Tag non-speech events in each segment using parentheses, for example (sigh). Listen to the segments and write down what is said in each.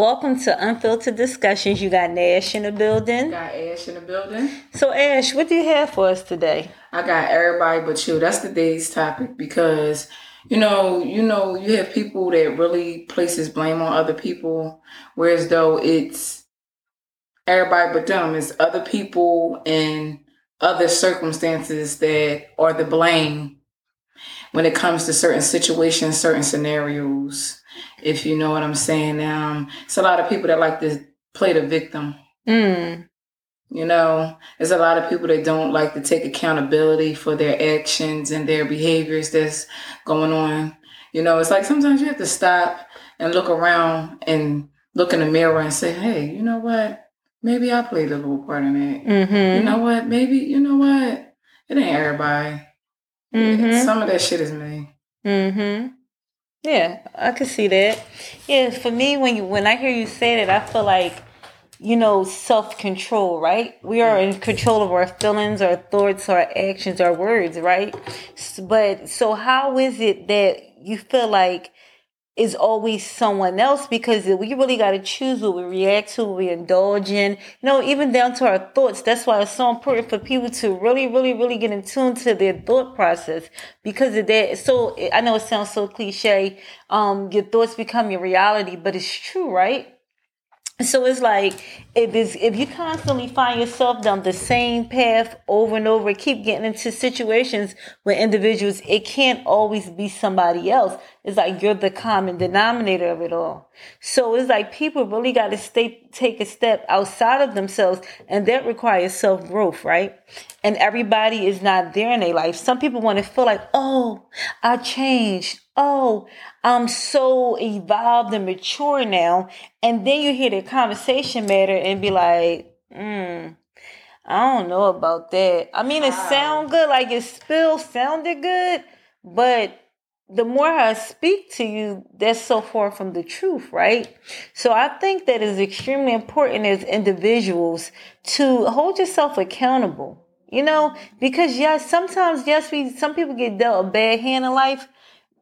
Welcome to Unfiltered Discussions. You got Nash in the building. Got Ash in the building. So, Ash, what do you have for us today? I got everybody but you. That's the day's topic because you know, you know, you have people that really places blame on other people, whereas though it's everybody but them. It's other people and other circumstances that are the blame when it comes to certain situations, certain scenarios. If you know what I'm saying, um, it's a lot of people that like to play the victim. Mm. You know, there's a lot of people that don't like to take accountability for their actions and their behaviors that's going on. You know, it's like sometimes you have to stop and look around and look in the mirror and say, hey, you know what? Maybe I played a little part in it. Mm-hmm. You know what? Maybe, you know what? It ain't everybody. Mm-hmm. Some of that shit is me. Mm-hmm. Yeah, I can see that. Yeah, for me, when you when I hear you say that, I feel like you know self control, right? We are in control of our feelings, our thoughts, our actions, our words, right? But so, how is it that you feel like is always someone else? Because we really got to choose what we react to, what we indulge in. You know, even down to our thoughts. That's why it's so important for people to really, really, really get in tune to their thought process because of that. So I know it sounds so cliche. Um, your thoughts become your reality, but it's true, right? So it's like if it's if you constantly find yourself down the same path over and over, keep getting into situations with individuals, it can't always be somebody else. It's like you're the common denominator of it all. So it's like people really got to stay take a step outside of themselves, and that requires self growth, right? And everybody is not there in their life. Some people want to feel like, oh, I changed. Oh, I'm so evolved and mature now. And then you hear the conversation matter and be like, hmm, I don't know about that. I mean, it Wow. sound good, like it still sounded good, but the more I speak to you, that's so far from the truth, right? So I think that is extremely important as individuals to hold yourself accountable. You know, because yes, sometimes yes, we some people get dealt a bad hand in life,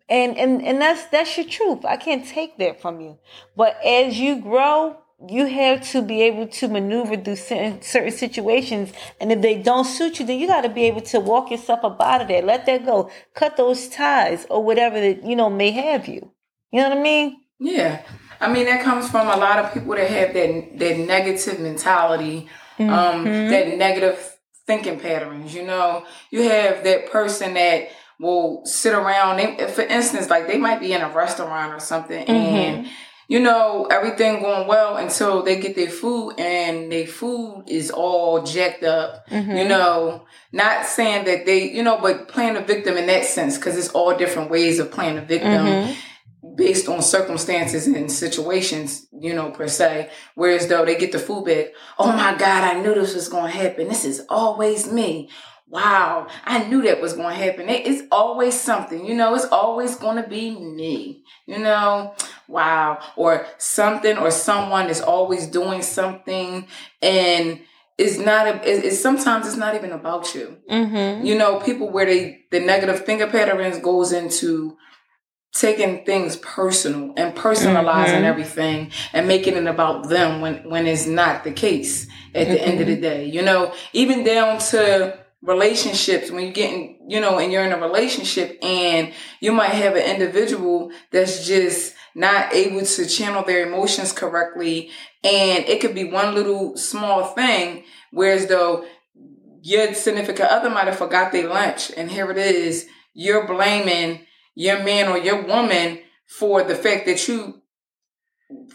and and and that's that's your truth. I can't take that from you. But as you grow, you have to be able to maneuver through certain, certain situations, and if they don't suit you, then you got to be able to walk yourself up out of there. Let that go. Cut those ties or whatever that you know may have you. You know what I mean? Yeah. I mean, that comes from a lot of people that have that that negative mentality, um, that negative thinking patterns. You know, you have that person that will sit around. They, for instance, like they might be in a restaurant or something, and mm-hmm. you know everything going well until they get their food, and their food is all jacked up. Mm-hmm. You know, not saying that they, you know, but playing the victim in that sense because it's all different ways of playing the victim mm-hmm. based on circumstances and situations, you know, per se. Whereas though they get the food back, oh my God, I knew this was going to happen. This is always me. Wow, I knew that was going to happen. It's always something, you know, it's always going to be me, you know, wow. Or something or someone is always doing something and it's not, a, it- it's sometimes it's not even about you Mm-hmm. you know, people where they the negative thinker patterns goes into taking things personal and personalizing Mhm. everything and making it about them when when it's not the case at the end of the day. You know, even down to relationships when you're getting, you know, and you're in a relationship and you might have an individual that's just not able to channel their emotions correctly. And it could be one little small thing whereas though your significant other might have forgot their lunch. And here it is you're blaming your man or your woman for the fact that you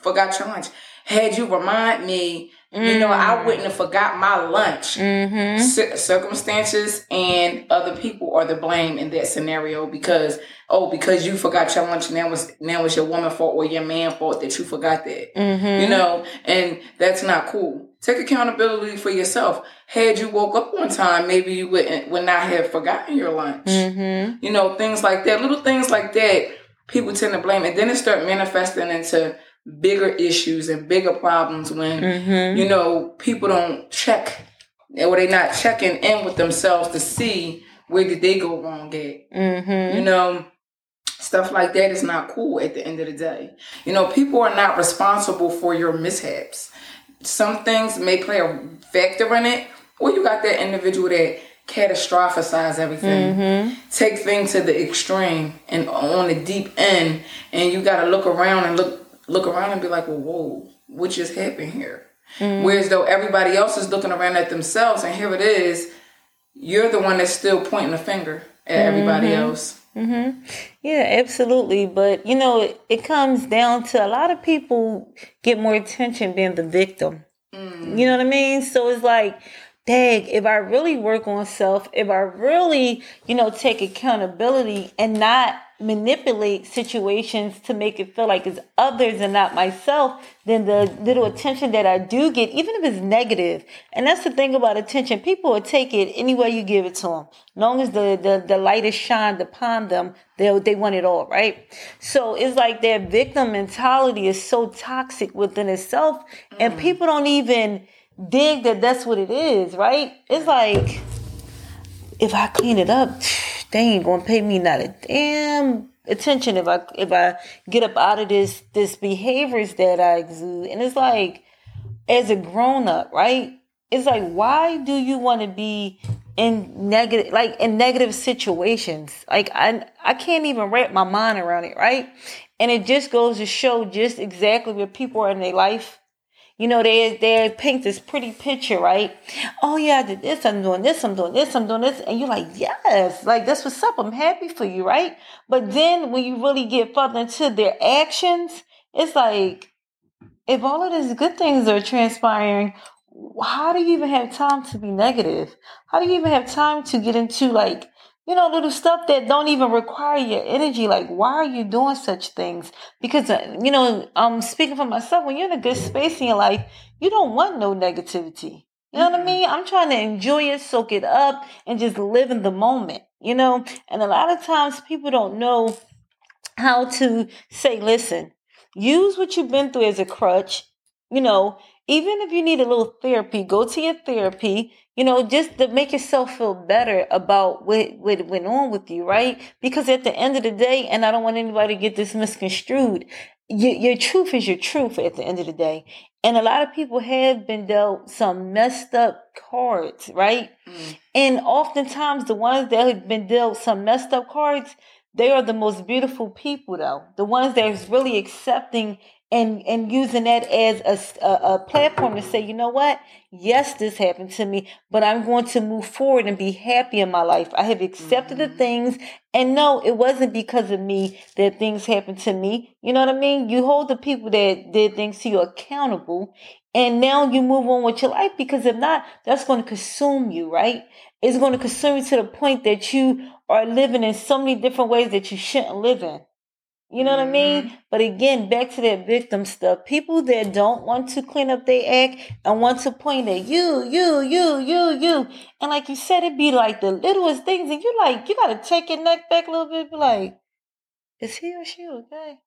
forgot your lunch. Had you remind me you know i wouldn't have forgot my lunch Mm-hmm. Cir- circumstances and other people are the blame in that scenario because oh because you forgot your lunch now was now it's your woman fault or your man fault that you forgot that Mm-hmm. you know, and that's not cool. Take accountability for yourself. Had you woke up one time, maybe you wouldn't would not have forgotten your lunch. Mm-hmm. You know, things like that, little things like that. People tend to blame, and then it start manifesting into bigger issues and bigger problems when Mm-hmm. you know people don't check or they not checking in with themselves to see where did they go wrong at. Mm-hmm. You know, stuff like that is not cool at the end of the day. You know, people are not responsible for your mishaps. Some things may play a factor in it, or you got that individual that catastrophize everything, mm-hmm. take things to the extreme and on the deep end, and you got to look around and look look around and be like, well, whoa, what just happened here? Mm-hmm. Whereas though everybody else is looking around at themselves, and here it is, you're the one that's still pointing the finger at mm-hmm. everybody else. Mm-hmm. Yeah, absolutely. But you know, it, it, comes down to a lot of people get more attention being the victim. Mm. You know what I mean? So it's like dang, if I really work on self, if I really, you know, take accountability and not manipulate situations to make it feel like it's others and not myself, then the little attention that I do get, even if it's negative, and that's the thing about attention, people will take it any way you give it to them. As long as the, the, the light is shined upon them, they they want it all, right? So it's like their victim mentality is so toxic within itself, and mm. people don't even dig that that's what it is, right? It's like if I clean it up, they ain't gonna pay me not a damn attention if I if I get up out of this this behaviors that I exude. And it's like as a grown up, right? It's like why do you want to be in negative like in negative situations? Like I I can't even wrap my mind around it, right? And it just goes to show just exactly where people are in their life you know, they they paint this pretty picture, right? Oh yeah, I did this, I'm doing this, I'm doing this, I'm doing this, and you're like, yes, like that's what's up. I'm happy for you, right? But then when you really get further into their actions, it's like, if all of these good things are transpiring, how do you even have time to be negative? How do you even have time to get into like you know, little stuff that don't even require your energy. Like, why are you doing such things? Because, uh, you know, I'm speaking for myself. When you're in a good space in your life, you don't want no negativity. You know what I mean? I'm trying to enjoy it, soak it up, and just live in the moment, you know? And a lot of times people don't know how to say, listen, use what you've been through as a crutch, you know, even if you need a little therapy, go to your therapy, you know, just to make yourself feel better about what, what went on with you, right? Because at the end of the day, and I don't want anybody to get this misconstrued, your, your truth is your truth at the end of the day. And a lot of people have been dealt some messed up cards, right? Mm. And oftentimes the ones that have been dealt some messed up cards, they are the most beautiful people though. The ones that is really accepting and and using that as a, a, a, platform to say, you know what? Yes, this happened to me, but I'm going to move forward and be happy in my life. I have accepted mm-hmm. the things, and no, it wasn't because of me that things happened to me. You know what I mean? You hold the people that did things to you accountable, and now you move on with your life because if not, that's going to consume you, right? It's going to consume you to the point that you are living in so many different ways that you shouldn't live in. You know mm-hmm. what I mean? Mm-hmm. But again, back to that victim stuff. People that don't want to clean up their act and want to point at you, you, you, you, you. And like you said, it'd be like the littlest things. And you're like, you got to take your neck back a little bit. Be like, is he or she okay?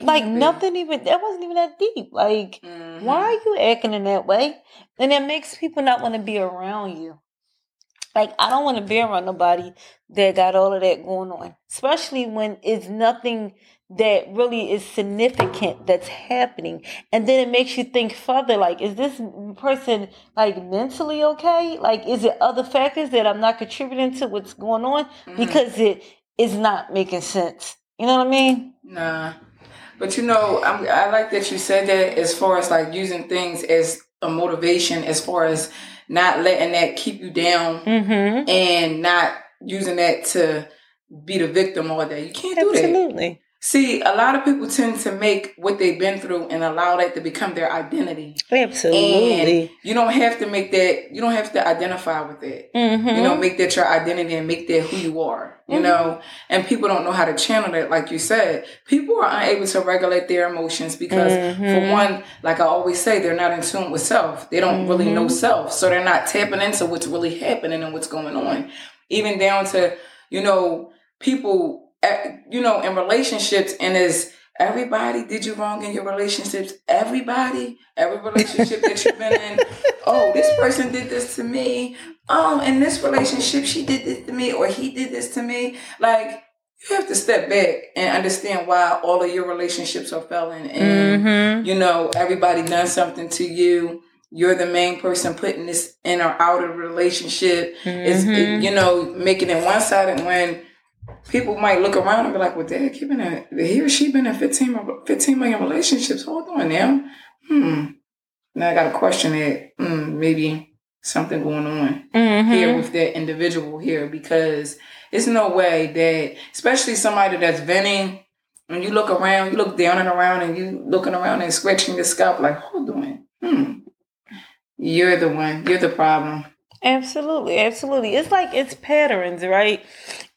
like nothing even, that wasn't even that deep. Like, mm-hmm. why are you acting in that way? And it makes people not want to be around you. Like I don't want to be around nobody that got all of that going on, especially when it's nothing that really is significant that's happening. And then it makes you think further like, is this person like mentally okay? Like, is it other factors that I'm not contributing to what's going on mm-hmm. because it is not making sense? You know what I mean? Nah. But you know, I'm, I like that you said that as far as like using things as a motivation, as far as not letting that keep you down mm-hmm. and not using that to be the victim all day. You can't do that. Absolutely. See, a lot of people tend to make what they've been through and allow that to become their identity. Absolutely. And you don't have to make that, you don't have to identify with it. Mm-hmm. You know, make that your identity and make that who you are, you mm-hmm. know? And people don't know how to channel that, like you said. People are unable to regulate their emotions because, mm-hmm. for one, like I always say, they're not in tune with self. They don't really know mm-hmm. self. So they're not tapping into what's really happening and what's going on. Even down to, you know, people you know, in relationships, and is everybody did you wrong in your relationships, everybody, every relationship that you've been in, (laughs) oh, this person did this to me. Um, in this relationship, she did this to me, or he did this to me. Like you have to step back and understand why all of your relationships are failing and mm-hmm. you know everybody done something to you you're the main person putting this in or out of relationship mm-hmm. is you know making it one-sided when people might look around and be like well dad keeping a he or she been in 15, 15 million relationships hold on now hmm now i got a question that hmm, maybe something going on mm-hmm. here with that individual here because it's no way that, especially somebody that's venting, when you look around, you look down and around and you looking around and scratching your scalp like, hold on, hmm. You're the one. You're the problem. Absolutely, absolutely. It's like it's patterns, right?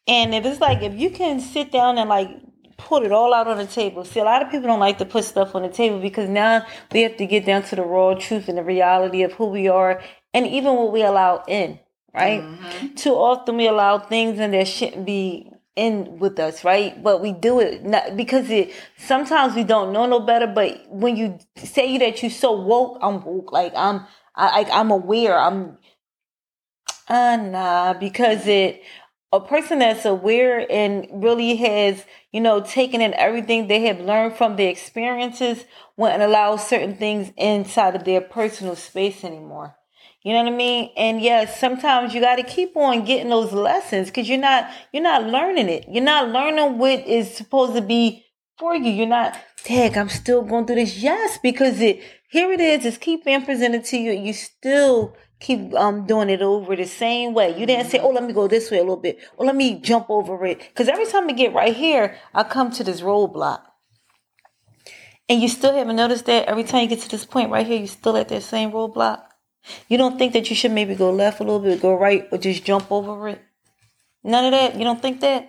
And if it's like if you can sit down and like put it all out on the table. See, a lot of people don't like to put stuff on the table because now we have to get down to the raw truth and the reality of who we are and even what we allow in right? Mm-hmm. Too often we allow things and that shouldn't be in with us, right? But we do it not because it sometimes we don't know no better. But when you say that you're so woke, I'm woke, like I'm, I, like I'm aware. I'm, uh, nah, because it a person that's aware and really has, you know, taken in everything they have learned from their experiences wouldn't allow certain things inside of their personal space anymore. You know what I mean? And yes, sometimes you got to keep on getting those lessons because you're not you're not learning it. You're not learning what is supposed to be for you. You're not, tag, I'm still going through this. Yes, because it here it is. It's keep being presented to you. You still keep um doing it over the same way. You didn't say, "Oh, let me go this way a little bit," or "Let me jump over it." Because every time I get right here, I come to this roadblock. And you still haven't noticed that every time you get to this point right here, you still at that same roadblock. You don't think that you should maybe go left a little bit, go right, or just jump over it? None of that. You don't think that?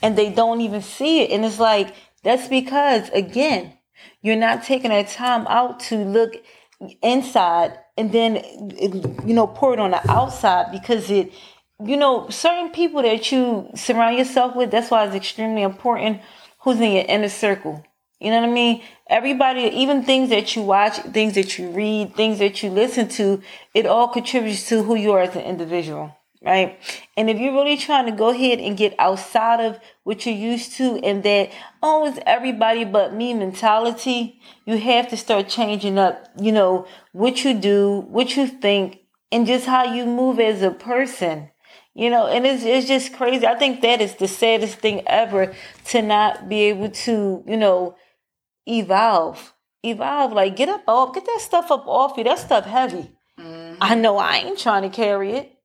And they don't even see it. And it's like, that's because, again, you're not taking that time out to look inside and then, you know, pour it on the outside because it, you know, certain people that you surround yourself with, that's why it's extremely important who's in your inner circle. You know what I mean? Everybody, even things that you watch, things that you read, things that you listen to, it all contributes to who you are as an individual, right? And if you're really trying to go ahead and get outside of what you're used to and that, oh, it's everybody but me mentality, you have to start changing up, you know, what you do, what you think, and just how you move as a person. You know, and it's it's just crazy. I think that is the saddest thing ever to not be able to, you know, evolve. Evolve. Like get up off, get that stuff up off you. That stuff heavy. Mm-hmm. I know I ain't trying to carry it.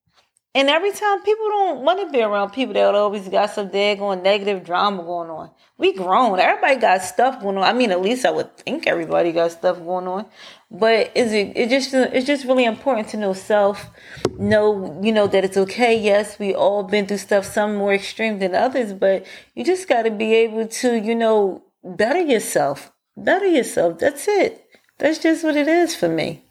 And every time people don't want to be around people that always got some daggone negative drama going on. We grown. Everybody got stuff going on. I mean, at least I would think everybody got stuff going on. But is it it just it's just really important to know self, know, you know, that it's okay. Yes, we all been through stuff, some more extreme than others, but you just gotta be able to, you know, better yourself. Better yourself. That's it. That's just what it is for me.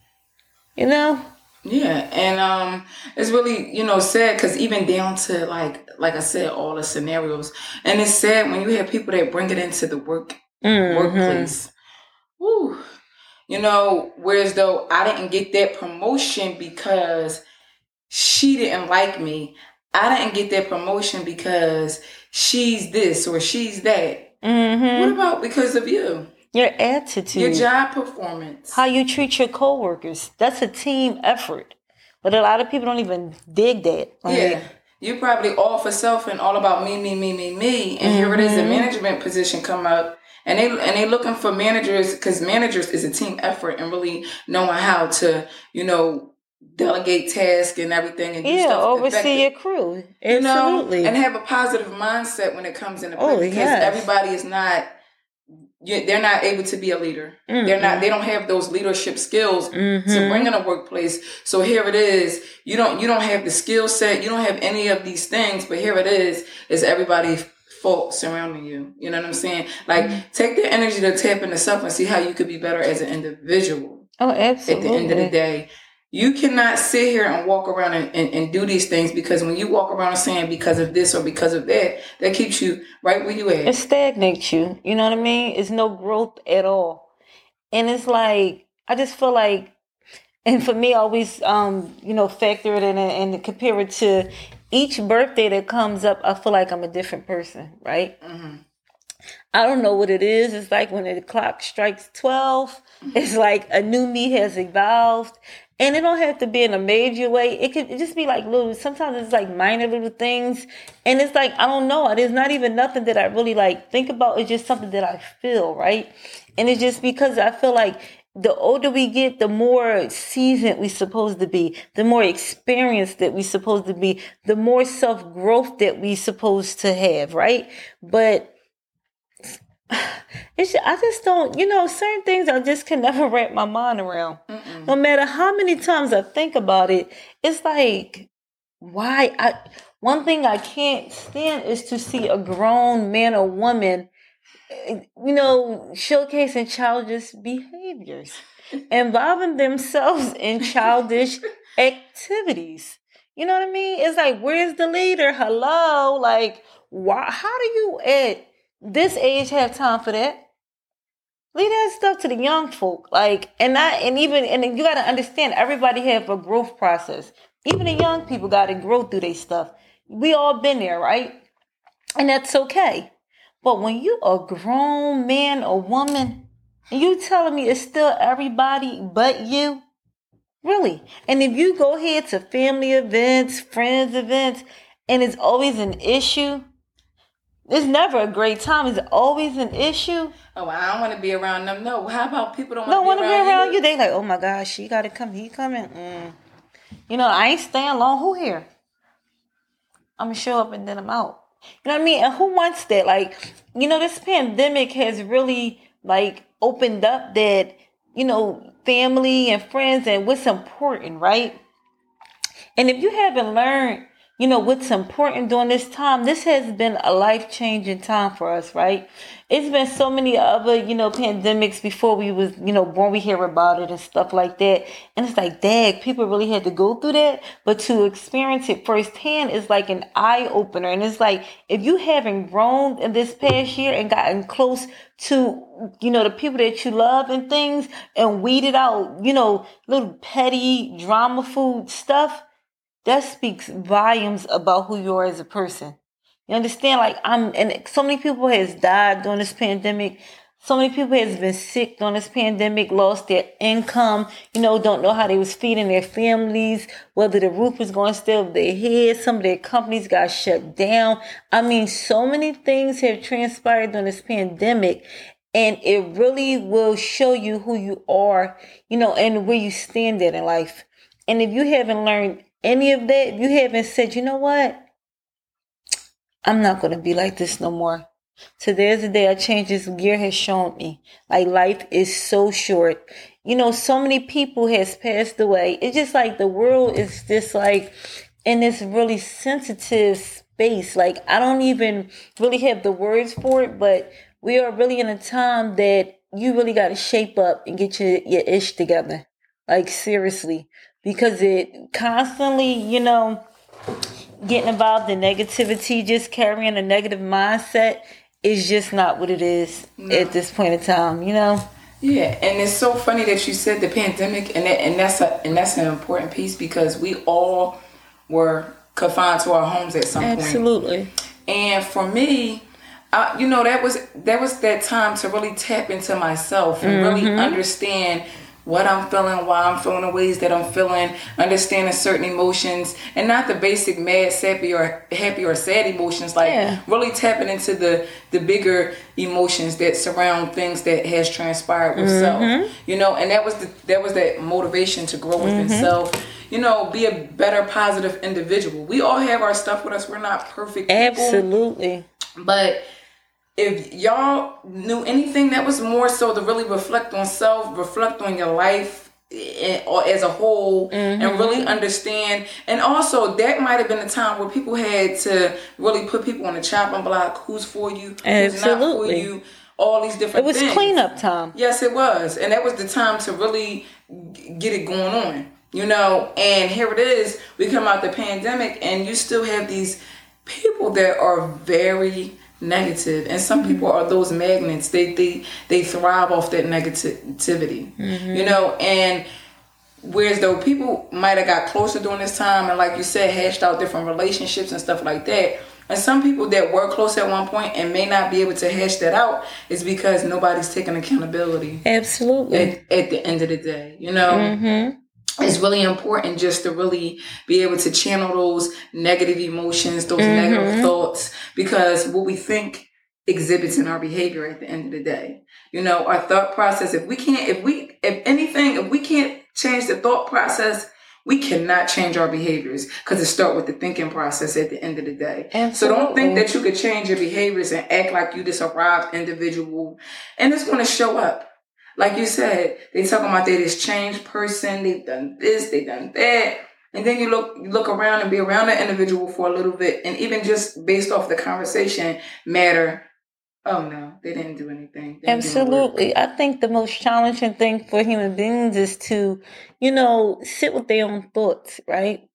You know? Yeah, and um, it's really you know sad because even down to like like I said, all the scenarios, and it's sad when you have people that bring it into the work mm-hmm. workplace. Woo, you know, whereas though I didn't get that promotion because she didn't like me. I didn't get that promotion because she's this or she's that. Mm-hmm. What about because of you? Your attitude, your job performance, how you treat your coworkers. That's a team effort. But a lot of people don't even dig that. Like, yeah. You're probably all for self and all about me, me, me, me, me. And mm-hmm. here it is, a mm-hmm. management position come up, and they and they looking for managers because managers is a team effort and really knowing how to, you know, delegate tasks and everything and yeah, oversee your crew. Absolutely. You know, and have a positive mindset when it comes into play oh, because yes. everybody is not they're not able to be a leader. Mm-hmm. They're not. They don't have those leadership skills mm-hmm. to bring in a workplace. So here it is. You don't. You don't have the skill set. You don't have any of these things. But here it is. Is everybody fault surrounding you? You know what I'm saying? Like mm-hmm. take the energy to tap into self and see how you could be better as an individual. Oh, absolutely. At the end of the day, you cannot sit here and walk around and, and, and, do these things because when you walk around saying because of this or because of that, that keeps you right where you at. It stagnates you. You know what I mean? It's no growth at all. And it's like, I just feel like, and for me, I always, um, you know, factor it in and, and compare it to each birthday that comes up, I feel like I'm a different person, right? Mm-hmm. I don't know what it is. It's like when the clock strikes 12, it's like a new me has evolved. And it don't have to be in a major way. It could just be like little, sometimes it's like minor little things. And it's like, I don't know. There's not even nothing that I really like think about. It's just something that I feel, right? And it's just because I feel like the older we get, the more seasoned we supposed to be, the more experienced that we supposed to be, the more self growth that we supposed to have, right? But it's I just don't, you know, certain things I just can never (laughs) wrap my mind around. Mm-mm. No matter how many times I think about it, it's like why I one thing I can't stand is to see a grown man or woman eh, you know, showcasing childish behaviors, (laughs) involving themselves in childish (laughs) activities. You know what I mean? It's like, where's the leader? Hello, like, why? How do you at this age have time for that. Leave that stuff to the young folk. Like, and not, and even, and you got to understand, everybody have a growth process. Even the young people got to grow through their stuff. We all been there, right? And that's okay. But when you a grown man or woman, and you telling me it's still everybody but you, really? And if you go ahead to family events, friends events, and it's always an issue, it's never a great time. It's always an issue. Oh, I don't want to be around them. No, how about people don't want to be, around, be around you? you? They like, oh my gosh, she got to come. He coming. Mm. You know, I ain't staying long. Who here? I'm gonna show up and then I'm out. You know what I mean? And who wants that? Like, you know, this pandemic has really like opened up that you know family and friends and what's important, right? And if you haven't learned you know what's important during this time this has been a life-changing time for us right? It's been so many other you know pandemics before we was you know born we hear about it and stuff like that. And it's like dag people really had to go through that. But to experience it firsthand is like an eye-opener. And it's like if you haven't grown in this past year and gotten close to you know the people that you love and things and weeded out you know little petty drama food stuff that speaks volumes about who you are as a person. You understand? Like I'm, and so many people has died during this pandemic. So many people has been sick during this pandemic, lost their income, you know, don't know how they was feeding their families, whether the roof was going to stay over their head. Some of their companies got shut down. I mean, so many things have transpired during this pandemic and it really will show you who you are, you know, and where you stand at in life. And if you haven't learned any of that, you haven't said, you know what? I'm not going to be like this no more. Today's the day I changed this gear has shown me. Like life is so short. You know, so many people has passed away. It's just like the world is just like in this really sensitive space. Like I don't even really have the words for it, but we are really in a time that you really got to shape up and get your, your ish together. Like seriously because it constantly, you know, getting involved in negativity, just carrying a negative mindset is just not what it is no. at this point in time, you know? Yeah, and it's so funny that you said the pandemic, and that, and that's a and that's an important piece because we all were confined to our homes at some Absolutely. point. Absolutely. And for me, uh, you know, that was that was that time to really tap into myself and mm-hmm. really understand what I'm feeling, why I'm feeling the ways that I'm feeling, understanding certain emotions, and not the basic mad, happy, or happy or sad emotions. Like yeah. really tapping into the the bigger emotions that surround things that has transpired with mm-hmm. self. You know, and that was the that was that motivation to grow within mm-hmm. self. You know, be a better, positive individual. We all have our stuff with us. We're not perfect. People, Absolutely. But if y'all knew anything that was more so to really reflect on self, reflect on your life eh, or as a whole mm-hmm. and really understand and also that might have been a time where people had to really put people on the chopping block who's for you who's Absolutely. not for you all these different it was things. cleanup time yes it was and that was the time to really get it going on you know and here it is we come out the pandemic and you still have these people that are very negative and some people are those magnets they they they thrive off that negativity mm-hmm. you know and Whereas though people might have got closer during this time and like you said, hashed out different relationships and stuff like that. And some people that were close at one point and may not be able to hash that out is because nobody's taking accountability. Absolutely. At, at the end of the day, you know? Mm-hmm. It's really important just to really be able to channel those negative emotions, those Mm-hmm. negative thoughts, because what we think exhibits in our behavior at the end of the day. You know, our thought process, if we can't, if we, if anything, if we can't change the thought process, we cannot change our behaviors because it start with the thinking process at the end of the day. So don't think that you could change your behaviors and act like you this arrived individual and it's going to show up. Like you said, they talking about they this changed person, they've done this, they done that. And then you look you look around and be around that individual for a little bit and even just based off the conversation matter, oh no, they didn't do anything. Absolutely. I think the most challenging thing for human beings is to, you know, sit with their own thoughts, right?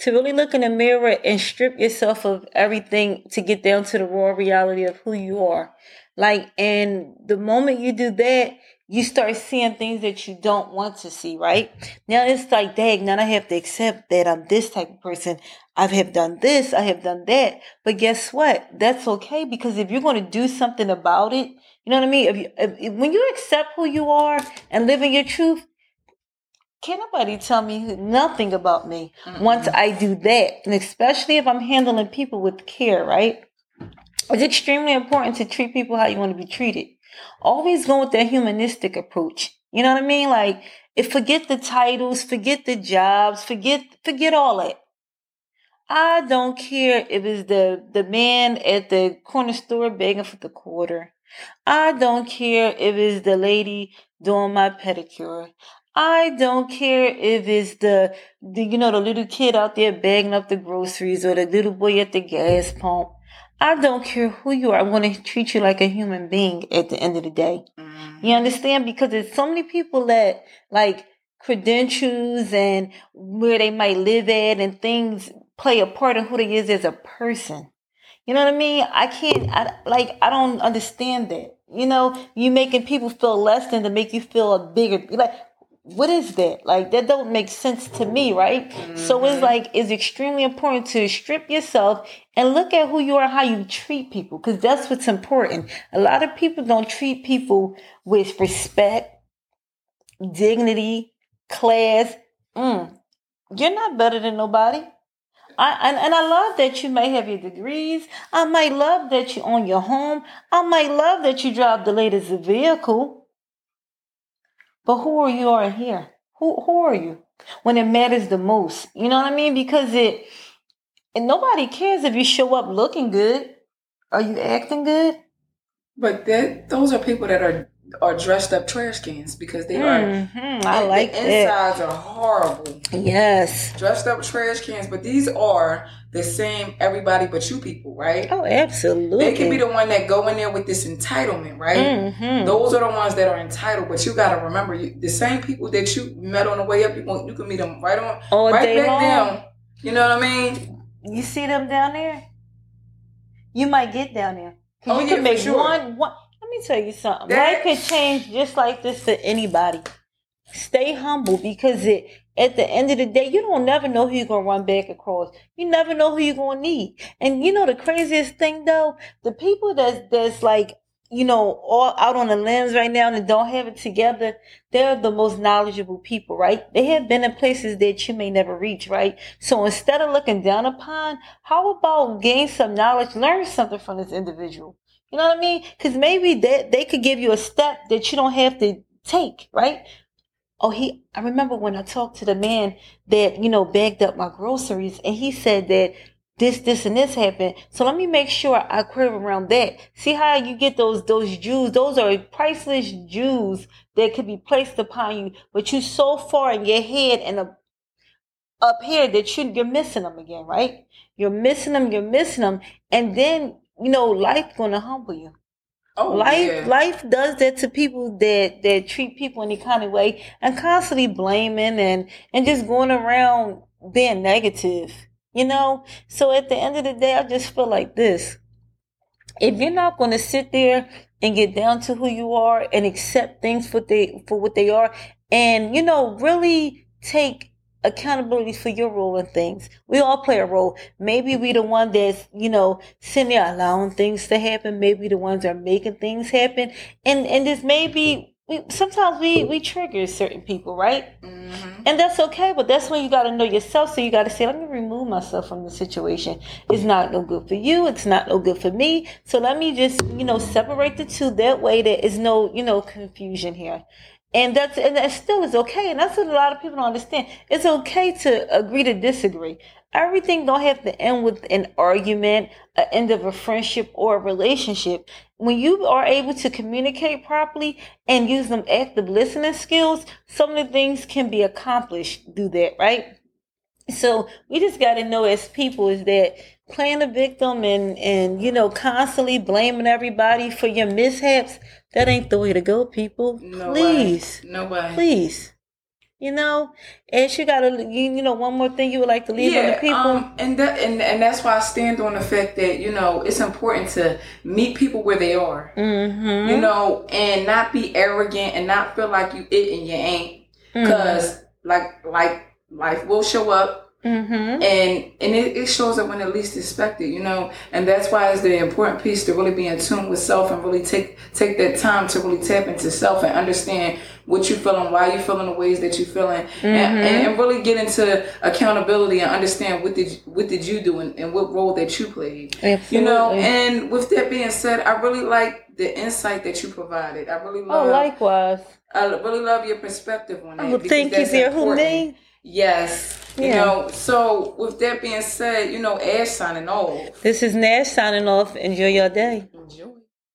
To really look in the mirror and strip yourself of everything to get down to the raw reality of who you are. Like, and the moment you do that, you start seeing things that you don't want to see, right? Now it's like, dang, now I have to accept that I'm this type of person. I have done this, I have done that. But guess what? That's okay because if you're going to do something about it, you know what I mean? If you, if, when you accept who you are and live in your truth, can't nobody tell me nothing about me once I do that. And especially if I'm handling people with care, right? It's extremely important to treat people how you want to be treated. Always go with that humanistic approach. You know what I mean? Like, if forget the titles, forget the jobs, forget forget all that. I don't care if it's the the man at the corner store begging for the quarter. I don't care if it's the lady doing my pedicure. I don't care if it's the, the you know the little kid out there bagging up the groceries or the little boy at the gas pump. I don't care who you are. I want to treat you like a human being at the end of the day. Mhm. You understand? Because there's so many people that like credentials and where they might live at and things play a part in who they is as a person. You know what I mean? I can't, I, like, I don't understand that. You know, you making people feel less than to make you feel a bigger, like, what is that? Like, that don't make sense to me, right? So it's like, it's extremely important to strip yourself and look at who you are, how you treat people, because that's what's important. A lot of people don't treat people with respect, dignity, class. Mm, you're not better than nobody. I, and, and I love that you may have your degrees. I might love that you own your home. I might love that you drive the latest vehicle. But who are you are here? Who who are you? When it matters the most. You know what I mean? Because it and nobody cares if you show up looking good. Are you acting good? But that those are people that are are dressed up trash cans because they are Mhm, I the like that. insides are horrible. Yes. Dressed up trash cans, but these are the same everybody but you people, right? Oh, absolutely. They can be the one that go in there with this entitlement, right? Mhm. Those are the ones that are entitled, but you gotta remember you, the same people that you met on the way up. You can, you can meet them right on, All right back long. down. You know what I mean? You see them down there? You might get down there. Oh, you yeah, can make sure. one, one. Let me tell you something. That- Life could change just like this for anybody. Stay humble because it at the end of the day, you don't never know who you're gonna run back across. You never know who you're gonna need. And you know the craziest thing though, the people that's that's like you know all out on the limbs right now and don't have it together, they're the most knowledgeable people, right? They have been in places that you may never reach, right? So instead of looking down upon, how about gain some knowledge, learn something from this individual? You know what I mean? Because maybe that they could give you a step that you don't have to take, right? Oh, he, I remember when I talked to the man that, you know, bagged up my groceries and he said that this, this, and this happened. So let me make sure I curve around that. See how you get those, those Jews? Those are priceless Jews that could be placed upon you, but you so far in your head and up, up here that you, you're missing them again, right? You're missing them, you're missing them. And then, you know, life gonna humble you. Oh, life yeah. life does that to people that that treat people any kind of way and constantly blaming and and just going around being negative you know so at the end of the day i just feel like this if you're not going to sit there and get down to who you are and accept things for they for what they are and you know really take accountability for your role in things. We all play a role. Maybe we the one that's, you know, sitting there allowing things to happen. Maybe the ones that are making things happen. And and this maybe we, sometimes we we trigger certain people, right? Mm-hmm. And that's okay, but that's when you got to know yourself. So you got to say, let me remove myself from the situation. It's not no good for you. It's not no good for me. So let me just you know separate the two. That way, there is no you know confusion here. And that's and that still is okay. And that's what a lot of people don't understand. It's okay to agree to disagree. Everything don't have to end with an argument, an end of a friendship or a relationship. When you are able to communicate properly and use them active listening skills, some of the things can be accomplished through that, right? So we just got to know as people is that playing a victim and and you know constantly blaming everybody for your mishaps that ain't the way to go, people. No Please, way. no way. Please. You know, and you gotta, you, you know, one more thing you would like to leave yeah, on the people. Um, and that, and and that's why I stand on the fact that you know it's important to meet people where they are. Mm-hmm. You know, and not be arrogant and not feel like you it and you ain't, because mm-hmm. like like life will show up Mm-hmm. And and it, it, shows up when it least expected, you know, and that's why it's the important piece to really be in tune with self and really take take that time to really tap into self and understand what you're feeling, why you're feeling the ways that you're feeling, mm-hmm. and, and, really get into accountability and understand what did what did you do and, and what role that you played, Absolutely. you know. And with that being said, I really like the insight that you provided. I really oh, love. Oh, likewise. I really love your perspective on that. Oh, thank you, dear. Who name? Yes. Yeah. You know, so with that being said, you know, Ash signing off. This is Nash signing off. Enjoy your day. Enjoy.